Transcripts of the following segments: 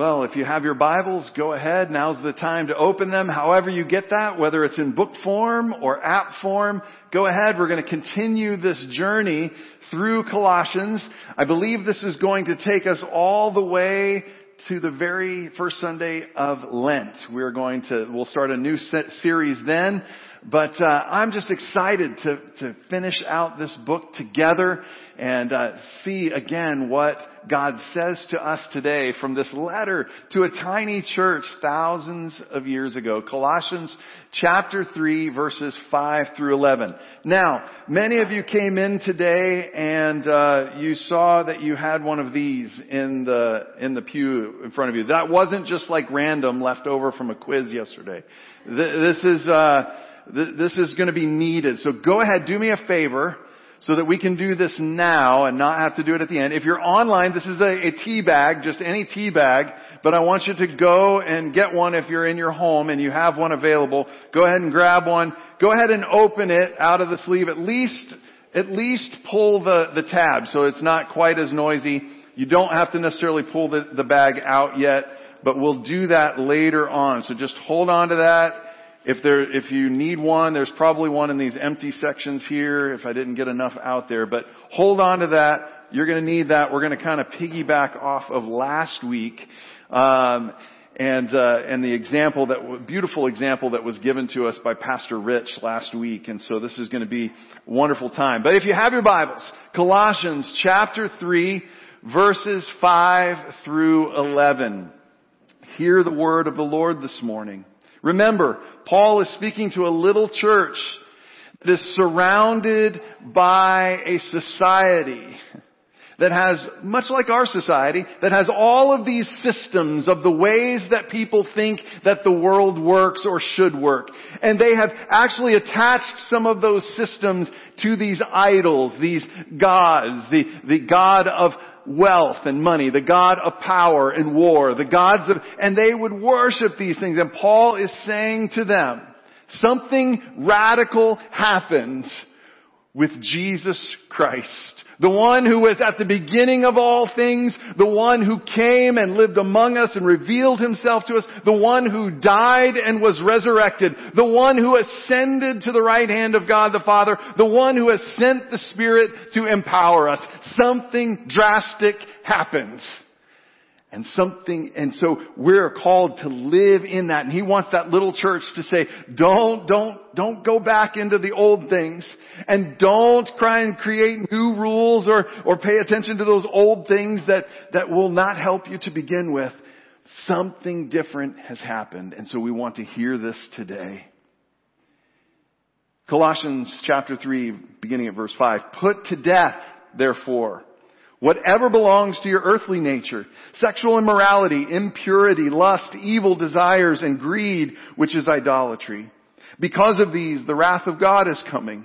Well, if you have your Bibles, go ahead. Now's the time to open them. However you get that, whether it's in book form or app form, go ahead. We're going to continue this journey through Colossians. I believe this is going to take us all the way to the very first Sunday of Lent. We're going to, we'll start a new series then. But uh, I'm just excited to, to finish out this book together and uh, see again what God says to us today from this letter to a tiny church thousands of years ago. Colossians chapter 3 verses 5 through 11. Now, many of you came in today and uh, you saw that you had one of these in the in the pew in front of you. That wasn't just like random left over from a quiz yesterday. This is uh, this is going to be needed. So go ahead, do me a favor so that we can do this now and not have to do it at the end. If you're online, this is a, a tea bag, just any tea bag, but I want you to go and get one if you're in your home and you have one available. Go ahead and grab one. Go ahead and open it out of the sleeve. At least, at least pull the, the tab so it's not quite as noisy. You don't have to necessarily pull the, the bag out yet, but we'll do that later on. So just hold on to that if there, if you need one, there's probably one in these empty sections here if I didn't get enough out there, but hold on to that. You're going to need that. We're going to kind of piggyback off of last week. Um, and uh, and the example that beautiful example that was given to us by Pastor Rich last week, and so this is going to be a wonderful time. But if you have your Bibles, Colossians chapter three, verses five through eleven, hear the word of the Lord this morning. Remember, Paul is speaking to a little church that is surrounded by a society that has, much like our society, that has all of these systems of the ways that people think that the world works or should work. And they have actually attached some of those systems to these idols, these gods, the, the God of wealth and money, the God of power and war, the gods of, and they would worship these things. And Paul is saying to them, something radical happens with Jesus Christ. The one who was at the beginning of all things, the one who came and lived among us and revealed himself to us, the one who died and was resurrected, the one who ascended to the right hand of God the Father, the one who has sent the Spirit to empower us. Something drastic happens. And something, and so we're called to live in that. And he wants that little church to say, don't, don't, don't go back into the old things. And don't try and create new rules or, or pay attention to those old things that, that will not help you to begin with. Something different has happened. And so we want to hear this today. Colossians chapter 3, beginning at verse 5. Put to death, therefore, Whatever belongs to your earthly nature, sexual immorality, impurity, lust, evil desires, and greed, which is idolatry. Because of these, the wrath of God is coming.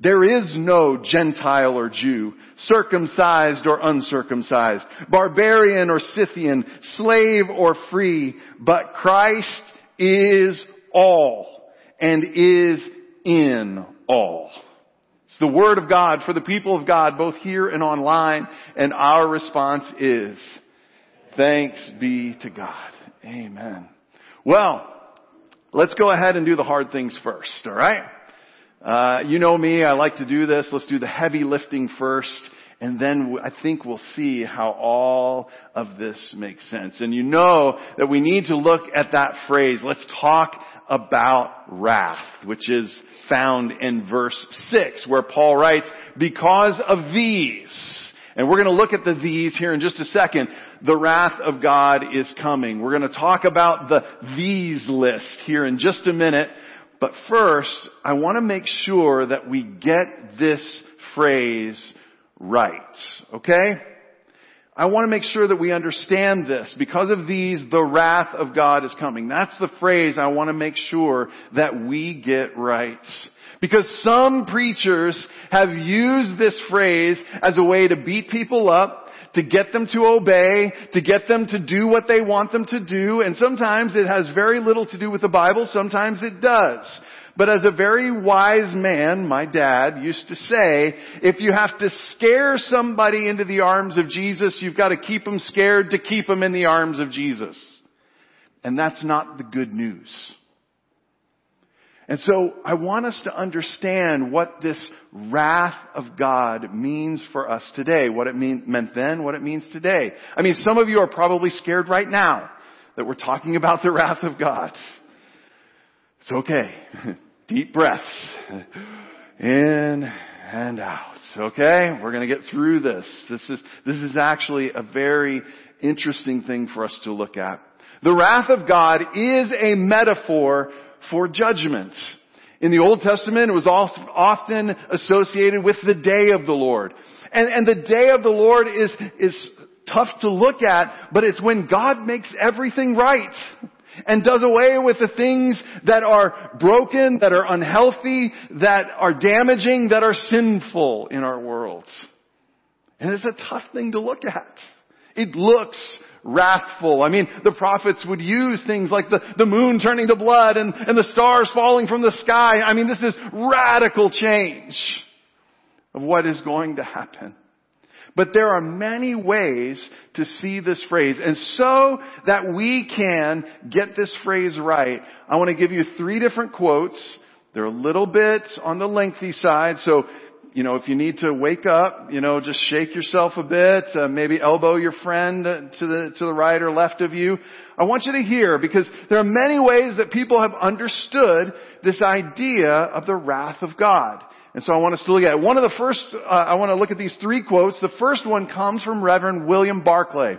there is no Gentile or Jew, circumcised or uncircumcised, barbarian or Scythian, slave or free, but Christ is all and is in all. It's the Word of God for the people of God, both here and online, and our response is, thanks be to God. Amen. Well, let's go ahead and do the hard things first, alright? Uh, you know me, I like to do this. Let's do the heavy lifting first, and then I think we'll see how all of this makes sense. And you know that we need to look at that phrase, let's talk about wrath, which is found in verse 6, where Paul writes, because of these, and we're going to look at the these here in just a second. The wrath of God is coming. We're going to talk about the these list here in just a minute. But first, I want to make sure that we get this phrase right. Okay? I want to make sure that we understand this. Because of these, the wrath of God is coming. That's the phrase I want to make sure that we get right. Because some preachers have used this phrase as a way to beat people up, to get them to obey, to get them to do what they want them to do, and sometimes it has very little to do with the Bible, sometimes it does. But as a very wise man, my dad used to say, if you have to scare somebody into the arms of Jesus, you've got to keep them scared to keep them in the arms of Jesus. And that's not the good news. And so I want us to understand what this wrath of God means for us today. What it mean, meant then, what it means today. I mean, some of you are probably scared right now that we're talking about the wrath of God. It's okay. Deep breaths. In and out. Okay? We're gonna get through this. This is, this is actually a very interesting thing for us to look at. The wrath of God is a metaphor for judgment. In the Old Testament, it was often associated with the day of the Lord. And, and the day of the Lord is, is tough to look at, but it's when God makes everything right and does away with the things that are broken, that are unhealthy, that are damaging, that are sinful in our world. And it's a tough thing to look at. It looks wrathful. I mean, the prophets would use things like the, the moon turning to blood and, and the stars falling from the sky. I mean, this is radical change of what is going to happen. But there are many ways to see this phrase. And so that we can get this phrase right, I want to give you three different quotes. They're a little bit on the lengthy side, so you know, if you need to wake up, you know, just shake yourself a bit, uh, maybe elbow your friend to the, to the right or left of you. I want you to hear because there are many ways that people have understood this idea of the wrath of God. And so I want us to look at. One of the first, uh, I want to look at these three quotes. The first one comes from Reverend William Barclay.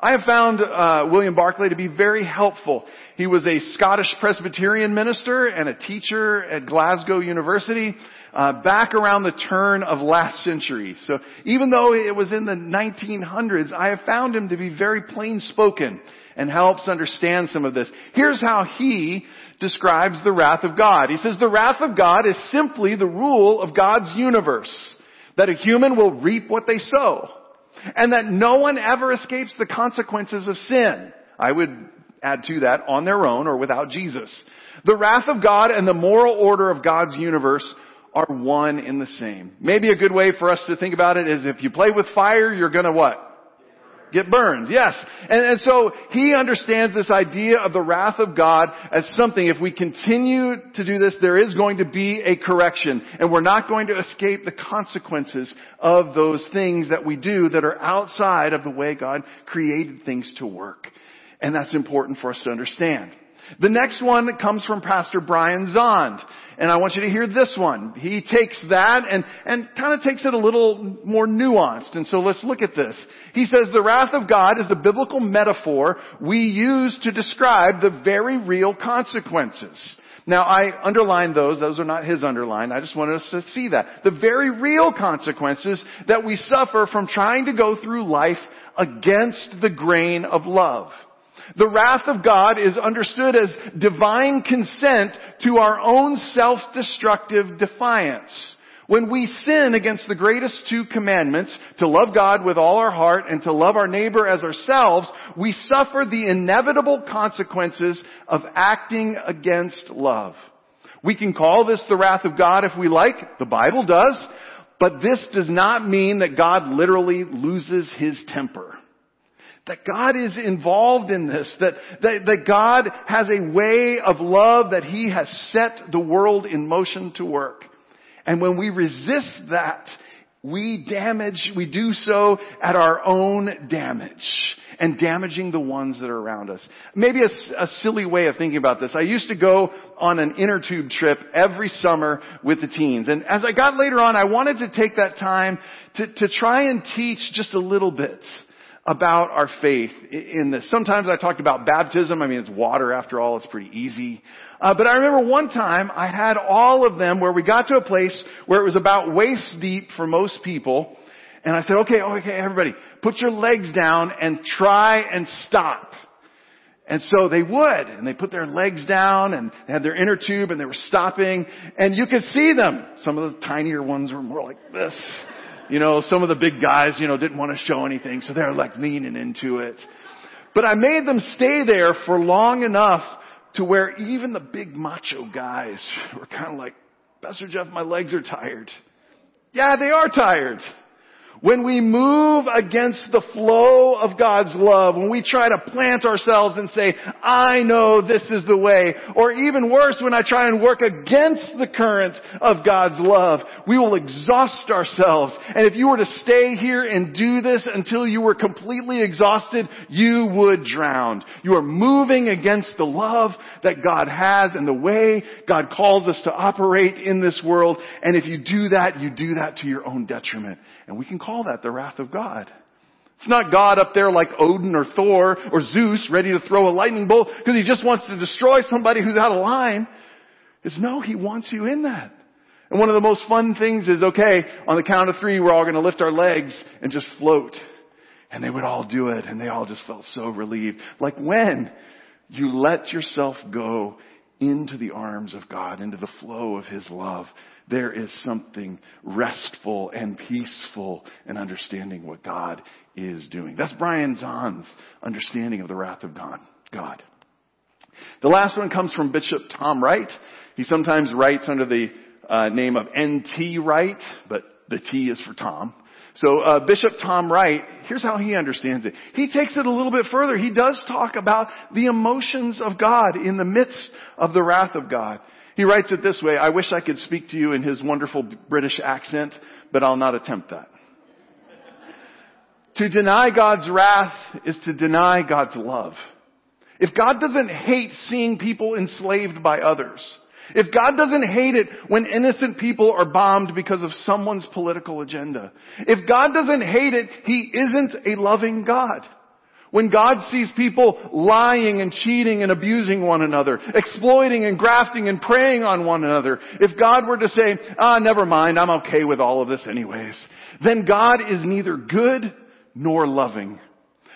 I have found uh, William Barclay to be very helpful. He was a Scottish Presbyterian minister and a teacher at Glasgow University uh, back around the turn of last century. So even though it was in the 1900s, I have found him to be very plain spoken and helps understand some of this. Here's how he describes the wrath of God. He says the wrath of God is simply the rule of God's universe. That a human will reap what they sow. And that no one ever escapes the consequences of sin. I would add to that on their own or without Jesus. The wrath of God and the moral order of God's universe are one in the same. Maybe a good way for us to think about it is if you play with fire, you're gonna what? Get burned. Yes. And, and so he understands this idea of the wrath of God as something, if we continue to do this, there is going to be a correction. And we're not going to escape the consequences of those things that we do that are outside of the way God created things to work. And that's important for us to understand. The next one comes from Pastor Brian Zahnd. And I want you to hear this one. He takes that and, and kind of takes it a little more nuanced. And so let's look at this. He says the wrath of God is a biblical metaphor we use to describe the very real consequences. Now I underlined those. Those are not his underline. I just wanted us to see that. The very real consequences that we suffer from trying to go through life against the grain of love. The wrath of God is understood as divine consent to our own self-destructive defiance. When we sin against the greatest two commandments, to love God with all our heart and to love our neighbor as ourselves, we suffer the inevitable consequences of acting against love. We can call this the wrath of God if we like, the Bible does, but this does not mean that God literally loses his temper. That God is involved in this, that, that, that God has a way of love that He has set the world in motion to work. And when we resist that, we damage, we do so at our own damage and damaging the ones that are around us. Maybe a, a, silly way of thinking about this. I used to go on an inner tube trip every summer with the teens. And as I got later on, I wanted to take that time to, to try and teach just a little bit about our faith in this. Sometimes I talked about baptism. I mean, it's water after all. It's pretty easy. Uh, but I remember one time I had all of them where we got to a place where it was about waist deep for most people. And I said, okay, okay, everybody, put your legs down and try and stop. And so they would, and they put their legs down and they had their inner tube and they were stopping and you could see them. Some of the tinier ones were more like this. You know, some of the big guys, you know, didn't want to show anything, so they're like leaning into it. But I made them stay there for long enough to where even the big macho guys were kind of like, Pastor Jeff, my legs are tired. Yeah, they are tired. When we move against the flow of God's love, when we try to plant ourselves and say, I know this is the way, or even worse, when I try and work against the current of God's love, we will exhaust ourselves. And if you were to stay here and do this until you were completely exhausted, you would drown. You are moving against the love that God has and the way God calls us to operate in this world. And if you do that, you do that to your own detriment. And we can call that the wrath of God. It's not God up there like Odin or Thor or Zeus ready to throw a lightning bolt because he just wants to destroy somebody who's out of line. It's no, he wants you in that. And one of the most fun things is, okay, on the count of three, we're all going to lift our legs and just float. And they would all do it and they all just felt so relieved. Like when you let yourself go into the arms of God, into the flow of His love, there is something restful and peaceful in understanding what God is doing. That's Brian Zahnd's understanding of the wrath of God. The last one comes from Bishop Tom Wright. He sometimes writes under the uh, name of N.T. Wright, but the T is for Tom. So uh, Bishop Tom Wright, here's how he understands it. He takes it a little bit further. He does talk about the emotions of God in the midst of the wrath of God. He writes it this way, I wish I could speak to you in his wonderful British accent, but I'll not attempt that. to deny God's wrath is to deny God's love. If God doesn't hate seeing people enslaved by others, if God doesn't hate it when innocent people are bombed because of someone's political agenda, if God doesn't hate it, He isn't a loving God. When God sees people lying and cheating and abusing one another, exploiting and grafting and preying on one another, if God were to say, ah, never mind, I'm okay with all of this anyways, then God is neither good nor loving.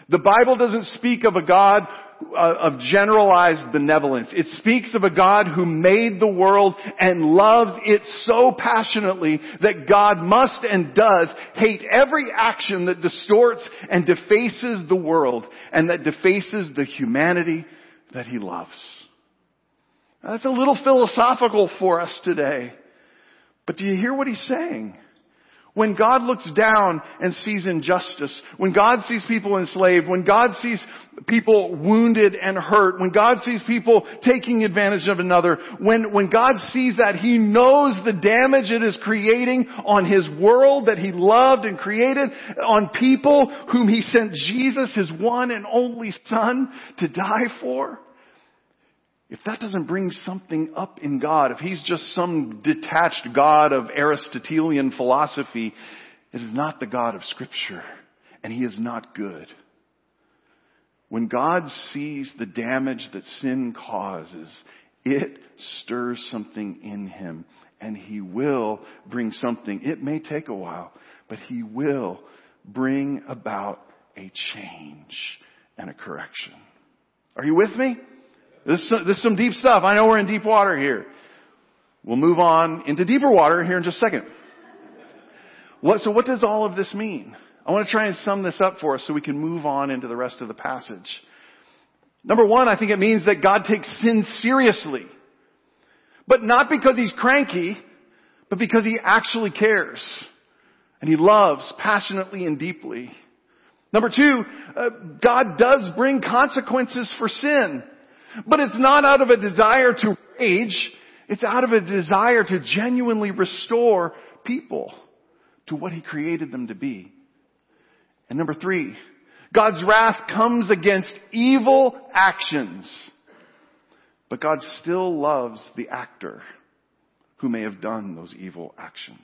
The Bible doesn't speak of a God Uh, of generalized benevolence. It speaks of a God who made the world and loves it so passionately that God must and does hate every action that distorts and defaces the world and that defaces the humanity that he loves. Now, that's a little philosophical for us today. But do you hear what he's saying? When God looks down and sees injustice, when God sees people enslaved, when God sees people wounded and hurt, when God sees people taking advantage of another, when, when God sees that, He knows the damage it is creating on His world that He loved and created, on people whom He sent Jesus, His one and only Son, to die for if that doesn't bring something up in God, if he's just some detached God of Aristotelian philosophy, it is not the God of scripture. And he is not good. When God sees the damage that sin causes, it stirs something in him and he will bring something. It may take a while, but he will bring about a change and a correction. Are you with me? This, this is some deep stuff. I know we're in deep water here. We'll move on into deeper water here in just a second. What, so what does all of this mean? I want to try and sum this up for us so we can move on into the rest of the passage. Number one, I think it means that God takes sin seriously. But not because he's cranky, but because he actually cares. And he loves passionately and deeply. Number two, uh, God does bring consequences for sin. But it's not out of a desire to rage. It's out of a desire to genuinely restore people to what He created them to be. And number three, God's wrath comes against evil actions. But God still loves the actor who may have done those evil actions.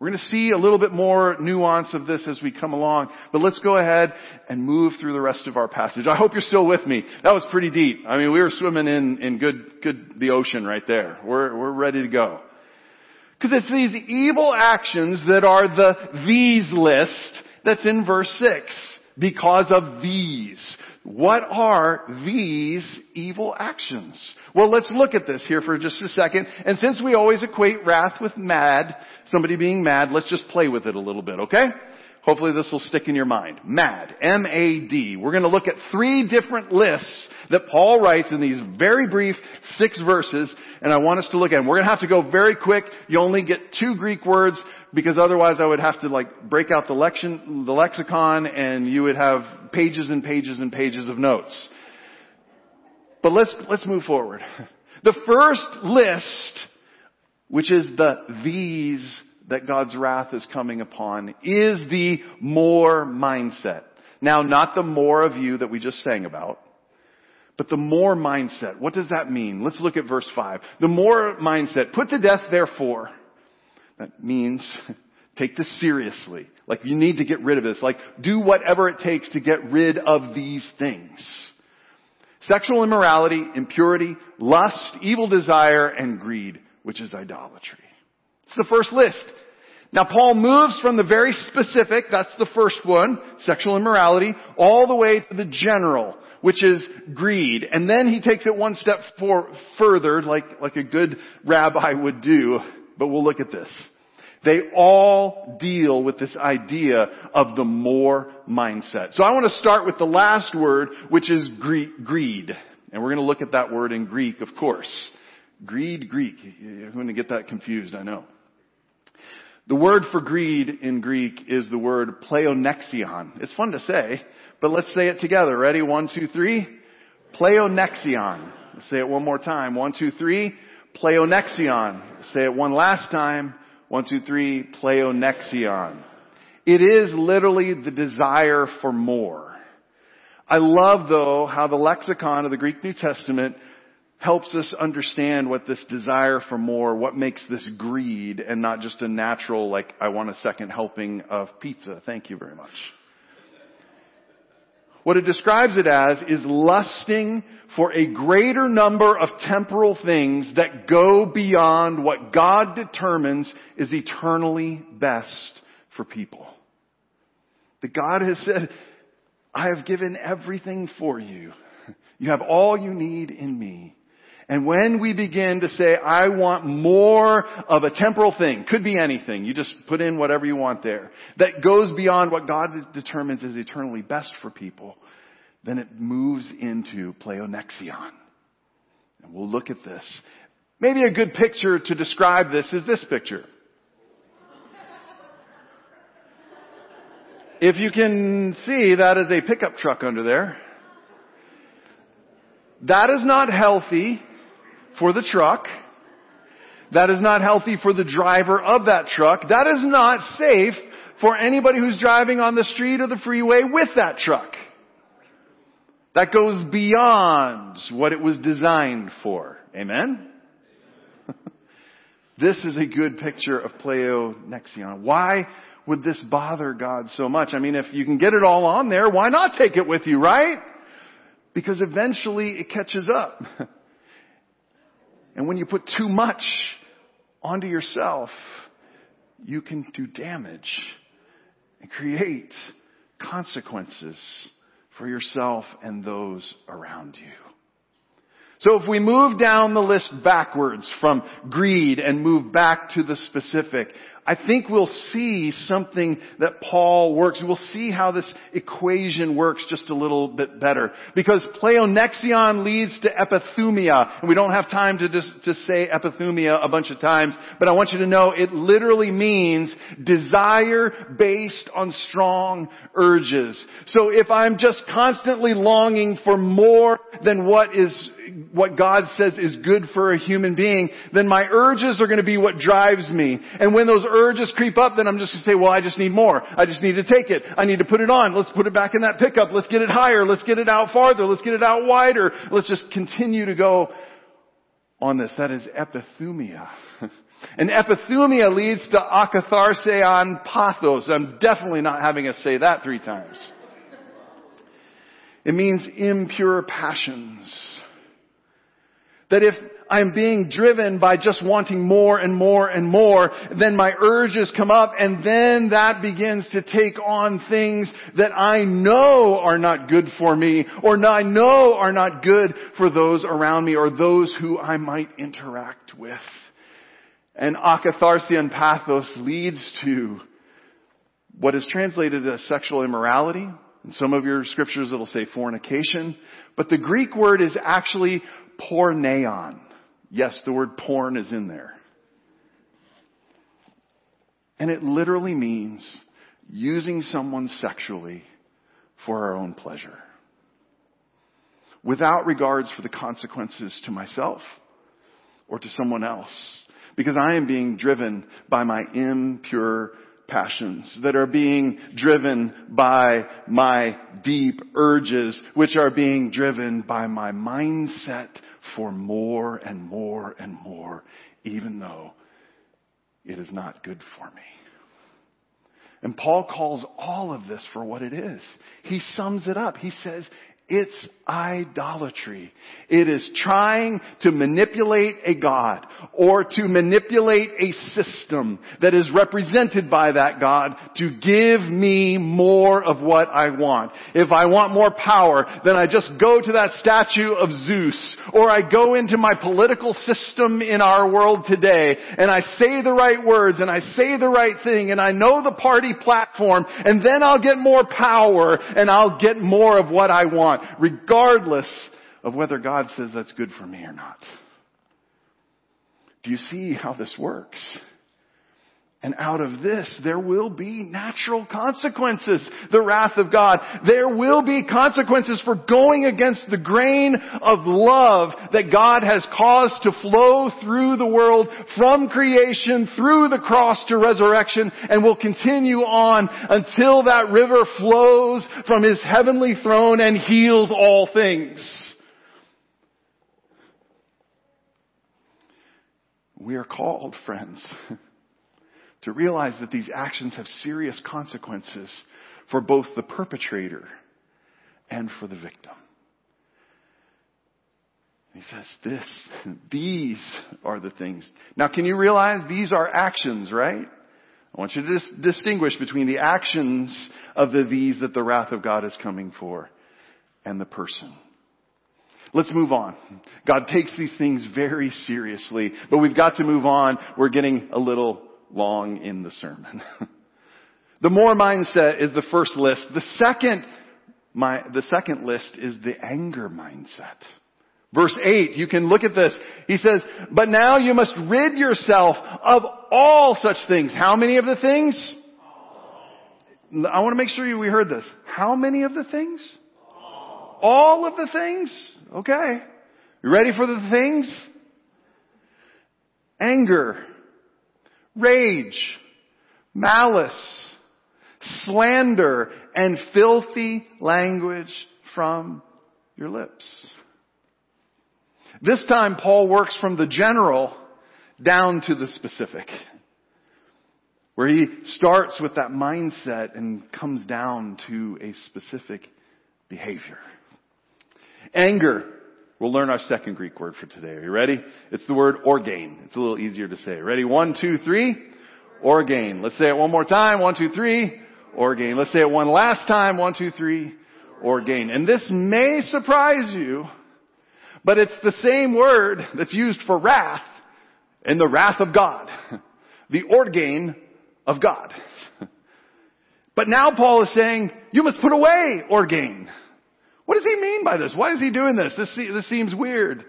We're going to see a little bit more nuance of this as we come along, but let's go ahead and move through the rest of our passage. I hope you're still with me. That was pretty deep. I mean, we were swimming in, in good, good, the ocean right there. We're, we're ready to go. Cause it's these evil actions that are the these list that's in verse 6. Because of these. What are these evil actions? Well, let's look at this here for just a second. And since we always equate wrath with mad, somebody being mad, let's just play with it a little bit, okay? Hopefully this will stick in your mind. MAD. M-A-D. We're going to look at three different lists that Paul writes in these very brief six verses, and I want us to look at them. We're going to have to go very quick. You only get two Greek words, because otherwise I would have to like break out the, the lexicon and you would have pages and pages and pages of notes. But let's, let's move forward. The first list, which is the these that God's wrath is coming upon, is the more mindset. Now, not the more of you that we just sang about, but the more mindset. What does that mean? Let's look at verse 5. The more mindset. Put to death, therefore, that means take this seriously. Like you need to get rid of this. Like do whatever it takes to get rid of these things. Sexual immorality, impurity, lust, evil desire, and greed, which is idolatry. It's the first list. Now Paul moves from the very specific, that's the first one, sexual immorality, all the way to the general, which is greed. And then he takes it one step for, further, like, like a good rabbi would do, but we'll look at this. They all deal with this idea of the more mindset. So I want to start with the last word, which is greed. And we're going to look at that word in Greek, of course. Greed, Greek. You're going to get that confused, I know. The word for greed in Greek is the word pleonexion. It's fun to say, but let's say it together. Ready? One, two, three. Pleonexion. Let's say it one more time. One, two, three. Pleonexion. Say it one last time. One, two, three, pleonexion. It is literally the desire for more. I love though how the lexicon of the Greek New Testament helps us understand what this desire for more, what makes this greed and not just a natural, like, I want a second helping of pizza. Thank you very much. What it describes it as is lusting for a greater number of temporal things that go beyond what God determines is eternally best for people. That God has said, I have given everything for you. You have all you need in me. And when we begin to say, I want more of a temporal thing, could be anything, you just put in whatever you want there, that goes beyond what God determines is eternally best for people, then it moves into pleonexion. And we'll look at this. Maybe a good picture to describe this is this picture. If you can see, that is a pickup truck under there. That is not healthy for the truck. That is not healthy for the driver of that truck. That is not safe for anybody who's driving on the street or the freeway with that truck. That goes beyond what it was designed for. Amen? this is a good picture of pleonexion. Why would this bother God so much? I mean, if you can get it all on there, why not take it with you, right? Because eventually it catches up. and when you put too much onto yourself, you can do damage and create consequences for yourself and those around you. So if we move down the list backwards from greed and move back to the specific, I think we'll see something that Paul works. We'll see how this equation works just a little bit better. Because pleonexion leads to epithumia. And we don't have time to just to say epithumia a bunch of times, but I want you to know it literally means desire based on strong urges. So if I'm just constantly longing for more than what is what God says is good for a human being, then my urges are going to be what drives me. And when those urges creep up, then I'm just going to say, well, I just need more. I just need to take it. I need to put it on. Let's put it back in that pickup. Let's get it higher. Let's get it out farther. Let's get it out wider. Let's just continue to go on this. That is epithumia. And epithumia leads to akatharseon pathos. I'm definitely not having us say that three times. It means impure passions. That if I'm being driven by just wanting more and more and more, then my urges come up and then that begins to take on things that I know are not good for me or I know are not good for those around me or those who I might interact with. And akatharseon pathos leads to what is translated as sexual immorality. In some of your scriptures it'll say fornication. But the Greek word is actually porneon. Yes, the word porn is in there. And it literally means using someone sexually for our own pleasure. Without regards for the consequences to myself or to someone else. Because I am being driven by my impure passions that are being driven by my deep urges, which are being driven by my mindset for more and more and more, even though it is not good for me. And Paul calls all of this for what it is. He sums it up. He says, it's idolatry. It is trying to manipulate a God or to manipulate a system that is represented by that God to give me more of what I want. If I want more power, then I just go to that statue of Zeus or I go into my political system in our world today and I say the right words and I say the right thing and I know the party platform and then I'll get more power and I'll get more of what I want regardless of whether God says that's good for me or not. Do you see how this works? And out of this, there will be natural consequences. The wrath of God. There will be consequences for going against the grain of love that God has caused to flow through the world from creation through the cross to resurrection and will continue on until that river flows from His heavenly throne and heals all things. We are called, friends. to realize that these actions have serious consequences for both the perpetrator and for the victim. He says this, these are the things. Now can you realize these are actions, right? I want you to dis- distinguish between the actions of the these that the wrath of God is coming for and the person. Let's move on. God takes these things very seriously, but we've got to move on. We're getting a little long in the sermon. the more mindset is the first list. The second, my, the second list is the anger mindset. Verse 8, you can look at this. He says, but now you must rid yourself of all such things. How many of the things? I want to make sure we heard this. How many of the things? All of the things? Okay. You ready for the things? Anger, rage, malice, slander, and filthy language from your lips. This time Paul works from the general down to the specific. Where he starts with that mindset and comes down to a specific behavior. Anger We'll learn our second Greek word for today. Are you ready? It's the word orgain. It's a little easier to say. Ready? One, two, three. Orgain. Let's say it one more time. One, two, three. Orgain. Let's say it one last time. One, two, three. Orgain. And this may surprise you, but it's the same word that's used for wrath in the wrath of God. The orgain of God. but now Paul is saying, you must put away Orgain. What does he mean by this? Why is he doing this? This, this seems weird.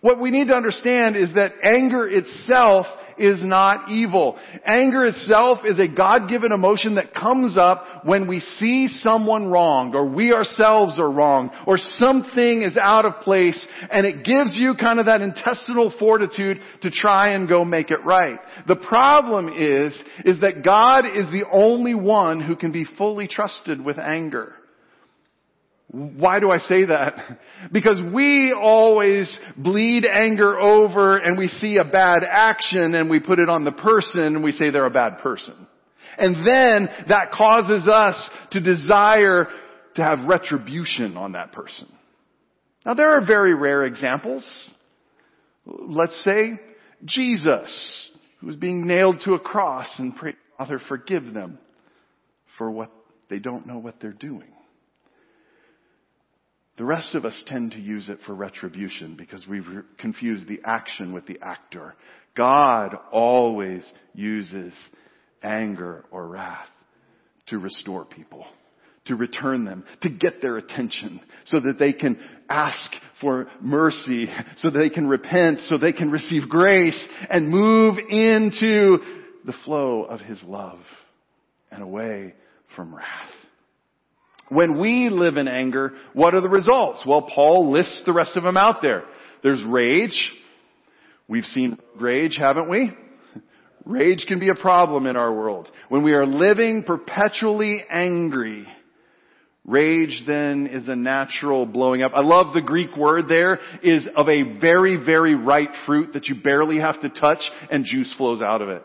What we need to understand is that anger itself is not evil. Anger itself is a God-given emotion that comes up when we see someone wronged or we ourselves are wrong or something is out of place and it gives you kind of that intestinal fortitude to try and go make it right. The problem is, is that God is the only one who can be fully trusted with anger. Why do I say that? Because we always bleed anger over and we see a bad action and we put it on the person and we say they're a bad person. And then that causes us to desire to have retribution on that person. Now there are very rare examples. Let's say Jesus, who was being nailed to a cross and pray, Father, forgive them for what they don't know what they're doing. The rest of us tend to use it for retribution because we've confused the action with the actor. God always uses anger or wrath to restore people, to return them, to get their attention so that they can ask for mercy, so they can repent, so they can receive grace and move into the flow of His love and away from wrath. When we live in anger, what are the results? Well, Paul lists the rest of them out there. There's rage. We've seen rage, haven't we? Rage can be a problem in our world. When we are living perpetually angry, rage then is a natural blowing up. I love the Greek word there is of a very, very ripe fruit that you barely have to touch and juice flows out of it.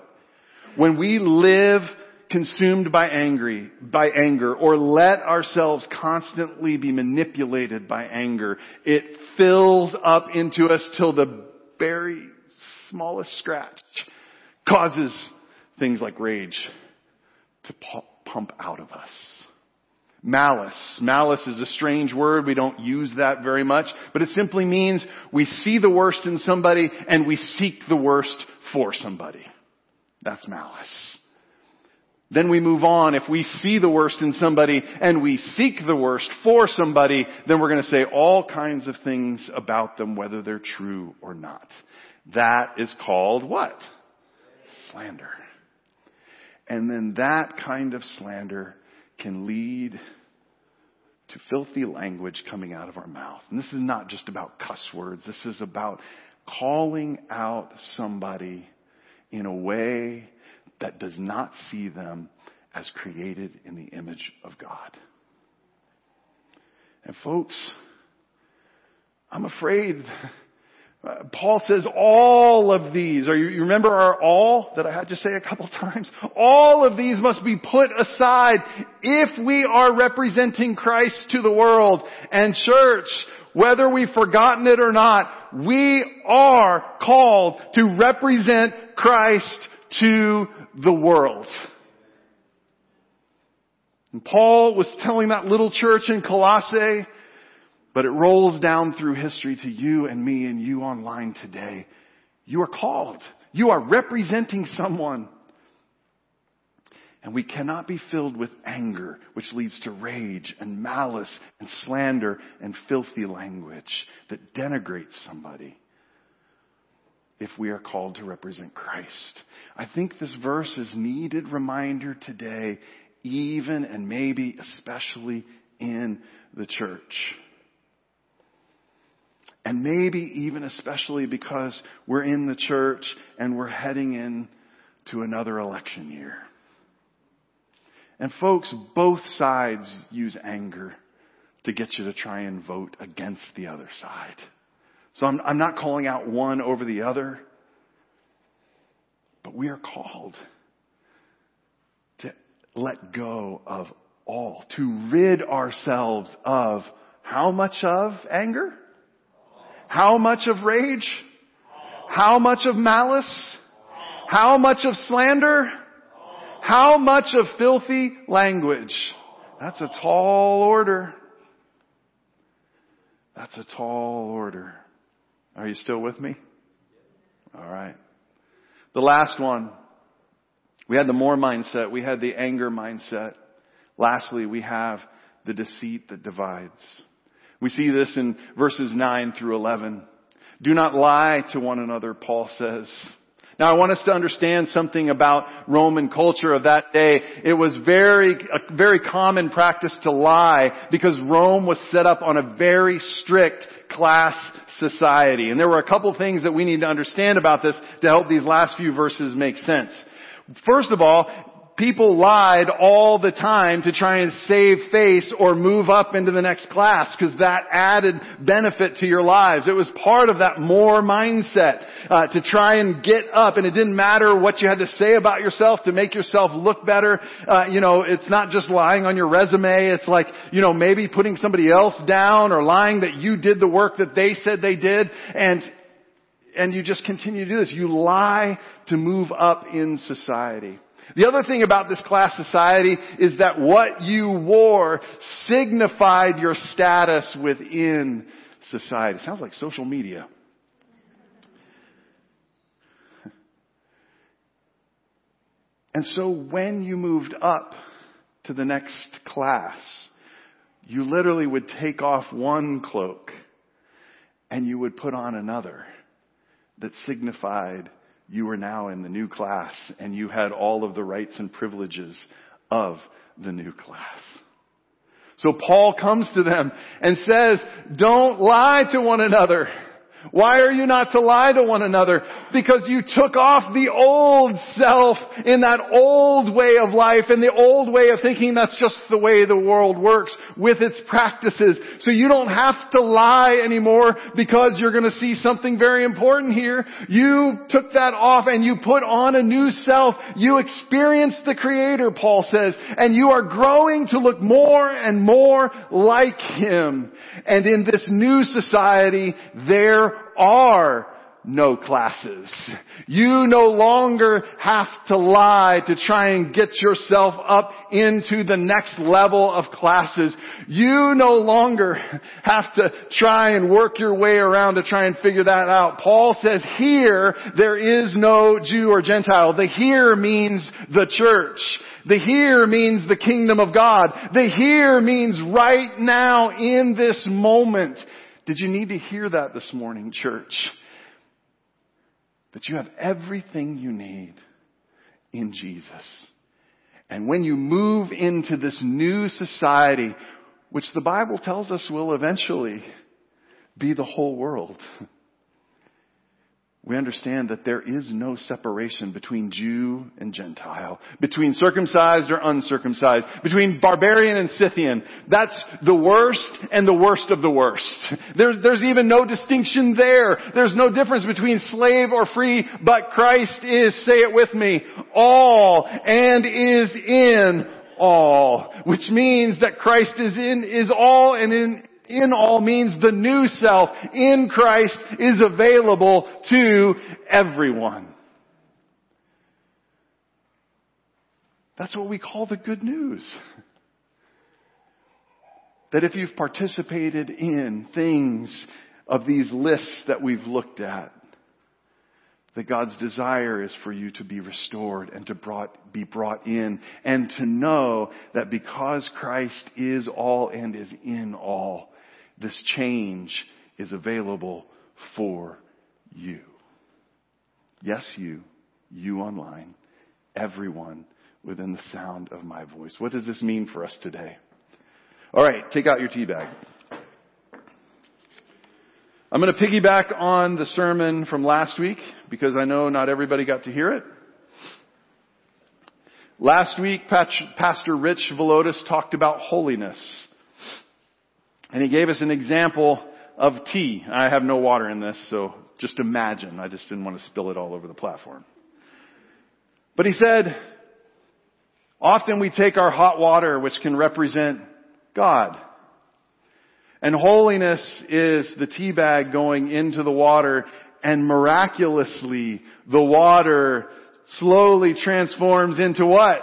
When we live consumed by angry, by anger, or let ourselves constantly be manipulated by anger. It fills up into us till the very smallest scratch causes things like rage to pump out of us. Malice. Malice is a strange word. We don't use that very much, but it simply means we see the worst in somebody and we seek the worst for somebody. That's malice. Then we move on. If we see the worst in somebody and we seek the worst for somebody, then we're going to say all kinds of things about them, whether they're true or not. That is called what? Slander. And then that kind of slander can lead to filthy language coming out of our mouth. And this is not just about cuss words. This is about calling out somebody in a way that does not see them as created in the image of God. And folks, I'm afraid uh, Paul says all of these, or you, you remember our all that I had to say a couple times? All of these must be put aside if we are representing Christ to the world. And church, whether we've forgotten it or not, we are called to represent Christ to the world. And Paul was telling that little church in Colossae, but it rolls down through history to you and me and you online today. You are called. You are representing someone. And we cannot be filled with anger, which leads to rage and malice and slander and filthy language that denigrates somebody if we are called to represent Christ. I think this verse is needed reminder today, even and maybe especially in the church. And maybe even especially because we're in the church and we're heading in to another election year. And folks, both sides use anger to get you to try and vote against the other side. So I'm, I'm not calling out one over the other, but we are called to let go of all, to rid ourselves of how much of anger? How much of rage? How much of malice? How much of slander? How much of filthy language? That's a tall order. That's a tall order. Are you still with me? All right. The last one. We had the more mindset. We had the anger mindset. Lastly, we have the deceit that divides. We see this in verses 9 through 11. Do not lie to one another, Paul says. Now I want us to understand something about Roman culture of that day. It was very, a very common practice to lie because Rome was set up on a very strict class society. And there were a couple things that we need to understand about this to help these last few verses make sense. First of all, people lied all the time to try and save face or move up into the next class because that added benefit to your lives. It was part of that more mindset uh, to try and get up, and it didn't matter what you had to say about yourself to make yourself look better. Uh, you know, it's not just lying on your resume. It's like you know maybe putting somebody else down or lying that you did the work that they said they did, and and you just continue to do this. You lie to move up in society. The other thing about this class society is that what you wore signified your status within society. It Sounds like social media. And so when you moved up to the next class, you literally would take off one cloak and you would put on another that signified you were now in the new class and you had all of the rights and privileges of the new class. So Paul comes to them and says, don't lie to one another. Why are you not to lie to one another? Because you took off the old self in that old way of life and the old way of thinking that's just the way the world works with its practices. So you don't have to lie anymore because you're going to see something very important here. You took that off and you put on a new self. You experienced the Creator, Paul says, and you are growing to look more and more like Him. And in this new society, there are no classes. You no longer have to lie to try and get yourself up into the next level of classes. You no longer have to try and work your way around to try and figure that out. Paul says here there is no Jew or Gentile. The here means the church. The here means the kingdom of God. The here means right now in this moment. Did you need to hear that this morning, church? That you have everything you need in Jesus. And when you move into this new society, which the Bible tells us will eventually be the whole world, we understand that there is no separation between Jew and Gentile, between circumcised or uncircumcised, between barbarian and Scythian. That's the worst and the worst of the worst. There, there's even no distinction there. There's no difference between slave or free, but Christ is, say it with me, all and is in all, which means that Christ is in, is all and in, in all means the new self in Christ is available to everyone. That's what we call the good news. That if you've participated in things of these lists that we've looked at, that God's desire is for you to be restored and to brought, be brought in and to know that because Christ is all and is in all, this change is available for you. Yes, you. You online. Everyone within the sound of my voice. What does this mean for us today? All right, take out your tea bag. I'm going to piggyback on the sermon from last week because I know not everybody got to hear it. Last week, Pastor Rich Velotis talked about holiness. And he gave us an example of tea. I have no water in this, so just imagine. I just didn't want to spill it all over the platform. But he said, often we take our hot water, which can represent God. And holiness is the tea bag going into the water and miraculously the water slowly transforms into what?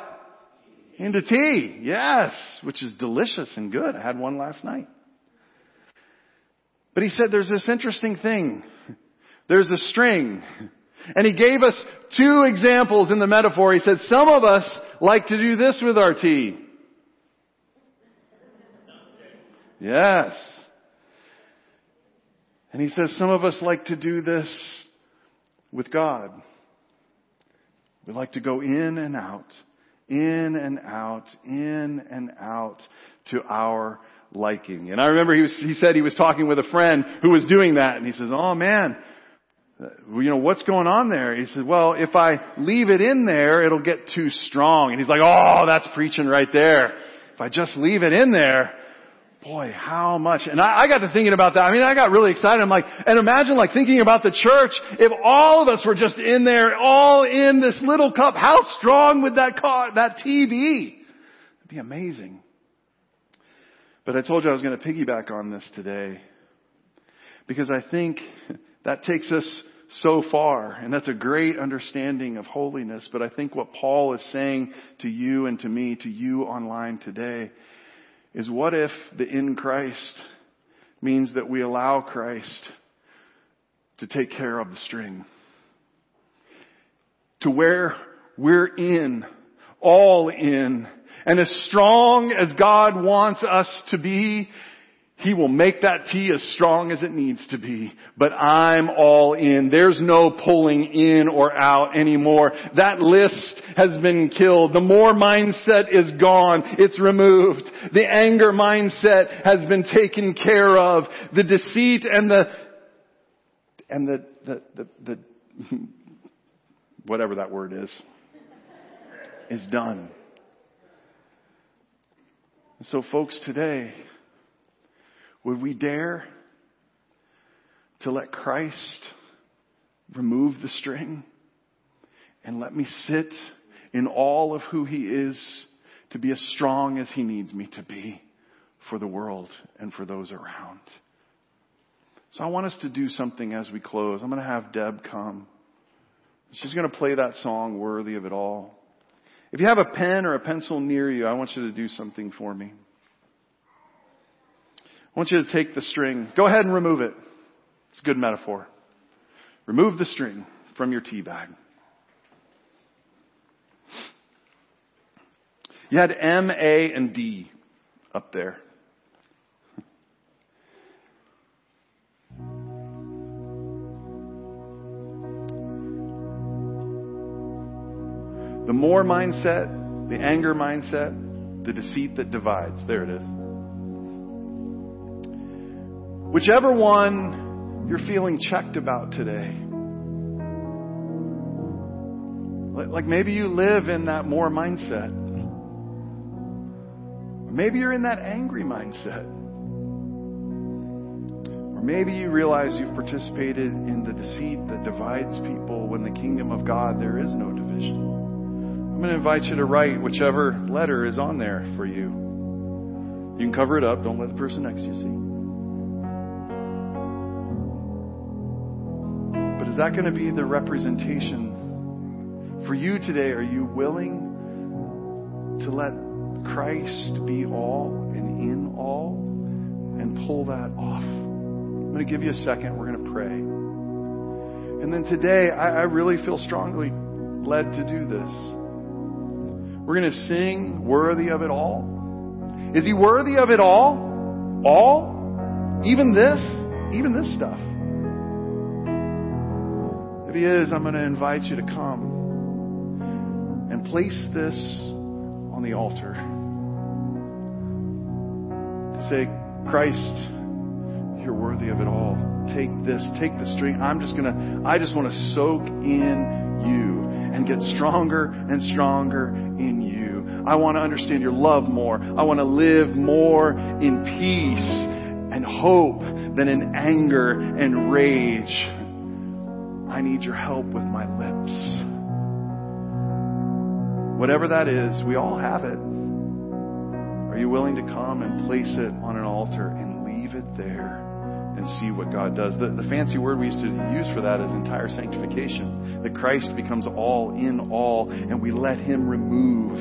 Into tea. Yes, which is delicious and good. I had one last night. But he said there's this interesting thing. There's a string. And he gave us two examples in the metaphor. He said, some of us like to do this with our tea. Yes. And he says some of us like to do this with God. We like to go in and out, in and out, in and out to our liking. And I remember he, was, he said he was talking with a friend who was doing that and he says, oh man, you know, what's going on there? He said, well, if I leave it in there, it'll get too strong. And he's like, oh, that's preaching right there. If I just leave it in there, boy, how much? And I, I got to thinking about that. I mean, I got really excited. I'm like, and imagine like thinking about the church. If all of us were just in there, all in this little cup, how strong would that car, that tea be? It'd be amazing. But I told you I was going to piggyback on this today because I think that takes us so far, and that's a great understanding of holiness. But I think what Paul is saying to you and to me, to you online today, is what if the in Christ means that we allow Christ to take care of the string? To where we're in, all in, and as strong as God wants us to be, he will make that tea as strong as it needs to be. But I'm all in. There's no pulling in or out anymore. That list has been killed. The more mindset is gone. It's removed. The anger mindset has been taken care of. The deceit and the, and the, the, the, the whatever that word is, is done. So folks, today, would we dare to let Christ remove the string and let me sit in all of who He is to be as strong as He needs me to be for the world and for those around? So I want us to do something as we close. I'm going to have Deb come. She's going to play that song, Worthy of It All. If you have a pen or a pencil near you, I want you to do something for me. I want you to take the string. Go ahead and remove it. It's a good metaphor. Remove the string from your tea bag. You had M, A, and D up there. More mindset, the anger mindset, the deceit that divides. There it is. Whichever one you're feeling checked about today. Like maybe you live in that more mindset. Maybe you're in that angry mindset. Or maybe you realize you've participated in the deceit that divides people when the kingdom of God there is no division. I'm going to invite you to write whichever letter is on there for you. You can cover it up. Don't let the person next to you see. But is that going to be the representation for you today? Are you willing to let Christ be all and in all and pull that off? I'm going to give you a second. We're going to pray. And then today, I, I really feel strongly led to do this. We're going to sing Worthy of It All. Is he worthy of it all? All? Even this? Even this stuff? If He is, I'm going to invite you to come and place this on the altar. To say, Christ, you're worthy of it all. Take this, take the string. I'm just going to, I just want to soak in you and get stronger and stronger in you. I want to understand your love more. I want to live more in peace and hope than in anger and rage. I need your help with my lips. Whatever that is, we all have it. Are you willing to come and place it on an altar and leave it there and see what God does? The, the fancy word we used to use for that is entire sanctification. That Christ becomes all in all and we let Him remove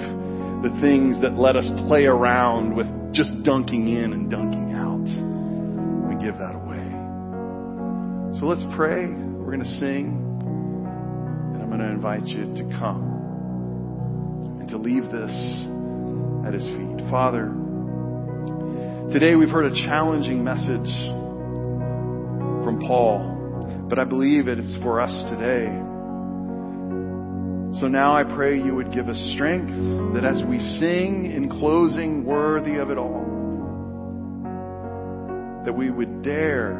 the things that let us play around with just dunking in and dunking out. We give that away. So let's pray. We're going to sing. And I'm going to invite you to come and to leave this at his feet. Father, today we've heard a challenging message from Paul, but I believe it is for us today. So now I pray you would give us strength that as we sing in closing, worthy of it all, that we would dare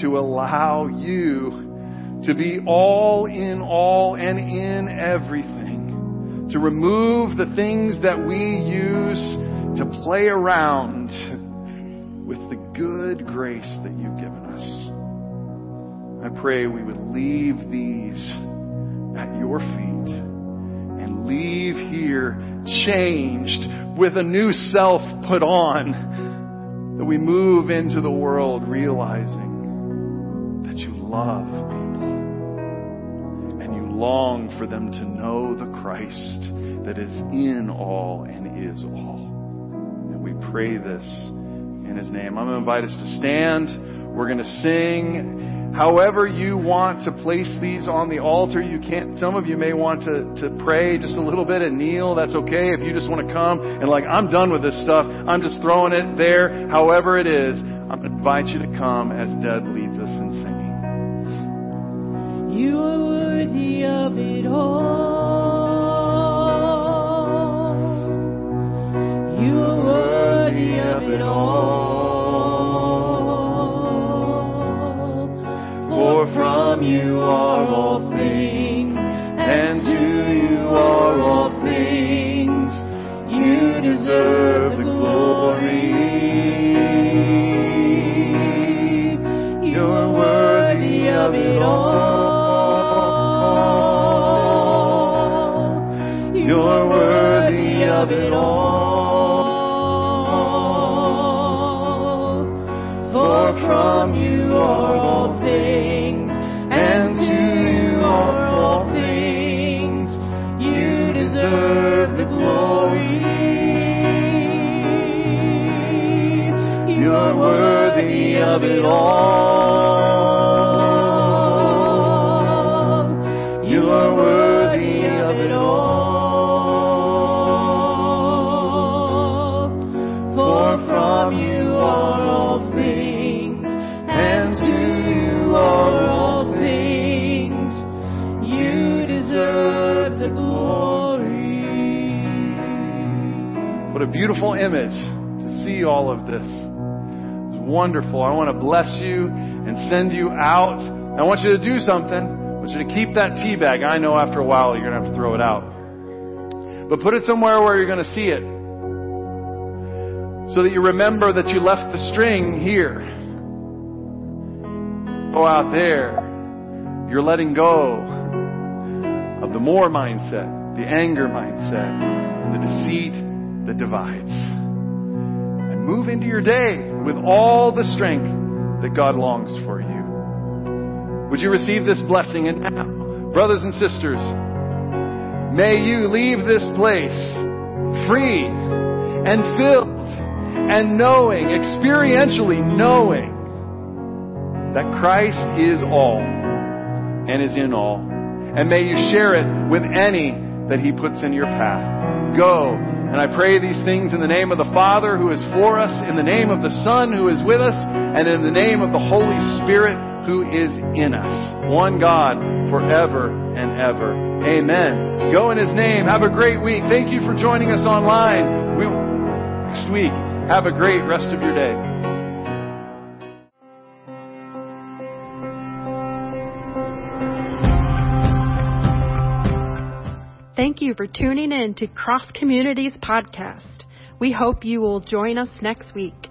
to allow you to be all in all and in everything, to remove the things that we use to play around with the good grace that. I pray we would leave these at your feet and leave here changed with a new self put on that we move into the world realizing that you love people and you long for them to know the Christ that is in all and is all. And we pray this in His name. I'm going to invite us to stand. We're going to sing. However you want to place these on the altar, you can't, some of you may want to, to pray just a little bit and kneel. That's okay. If you just want to come and like, I'm done with this stuff. I'm just throwing it there. However it is, I'm going to invite you to come as Deb leads us in singing. You are worthy of it all. You are worthy of it all. For from you are all things, and to you are all things. You deserve the glory. You're worthy of it all. You're worthy of it all. For from you the glory. You're worthy of it all. Beautiful image to see all of this. It's wonderful. I want to bless you and send you out. I want you to do something. I want you to keep that tea bag. I know after a while you're going to have to throw it out. But put it somewhere where you're going to see it. So that you remember that you left the string here. Go out there. You're letting go of the more mindset, the anger mindset, the deceit that divides. And move into your day with all the strength that God longs for you. Would you receive this blessing? And now, brothers and sisters, may you leave this place free and filled and knowing, experientially knowing that Christ is all and is in all. And may you share it with any that He puts in your path. Go. And I pray these things in the name of the Father who is for us, in the name of the Son who is with us, and in the name of the Holy Spirit who is in us. One God forever and ever. Amen. Go in His name. Have a great week. Thank you for joining us online. We, next week, have a great rest of your day. Thank you for tuning in to Cross Communities Podcast. We hope you will join us next week.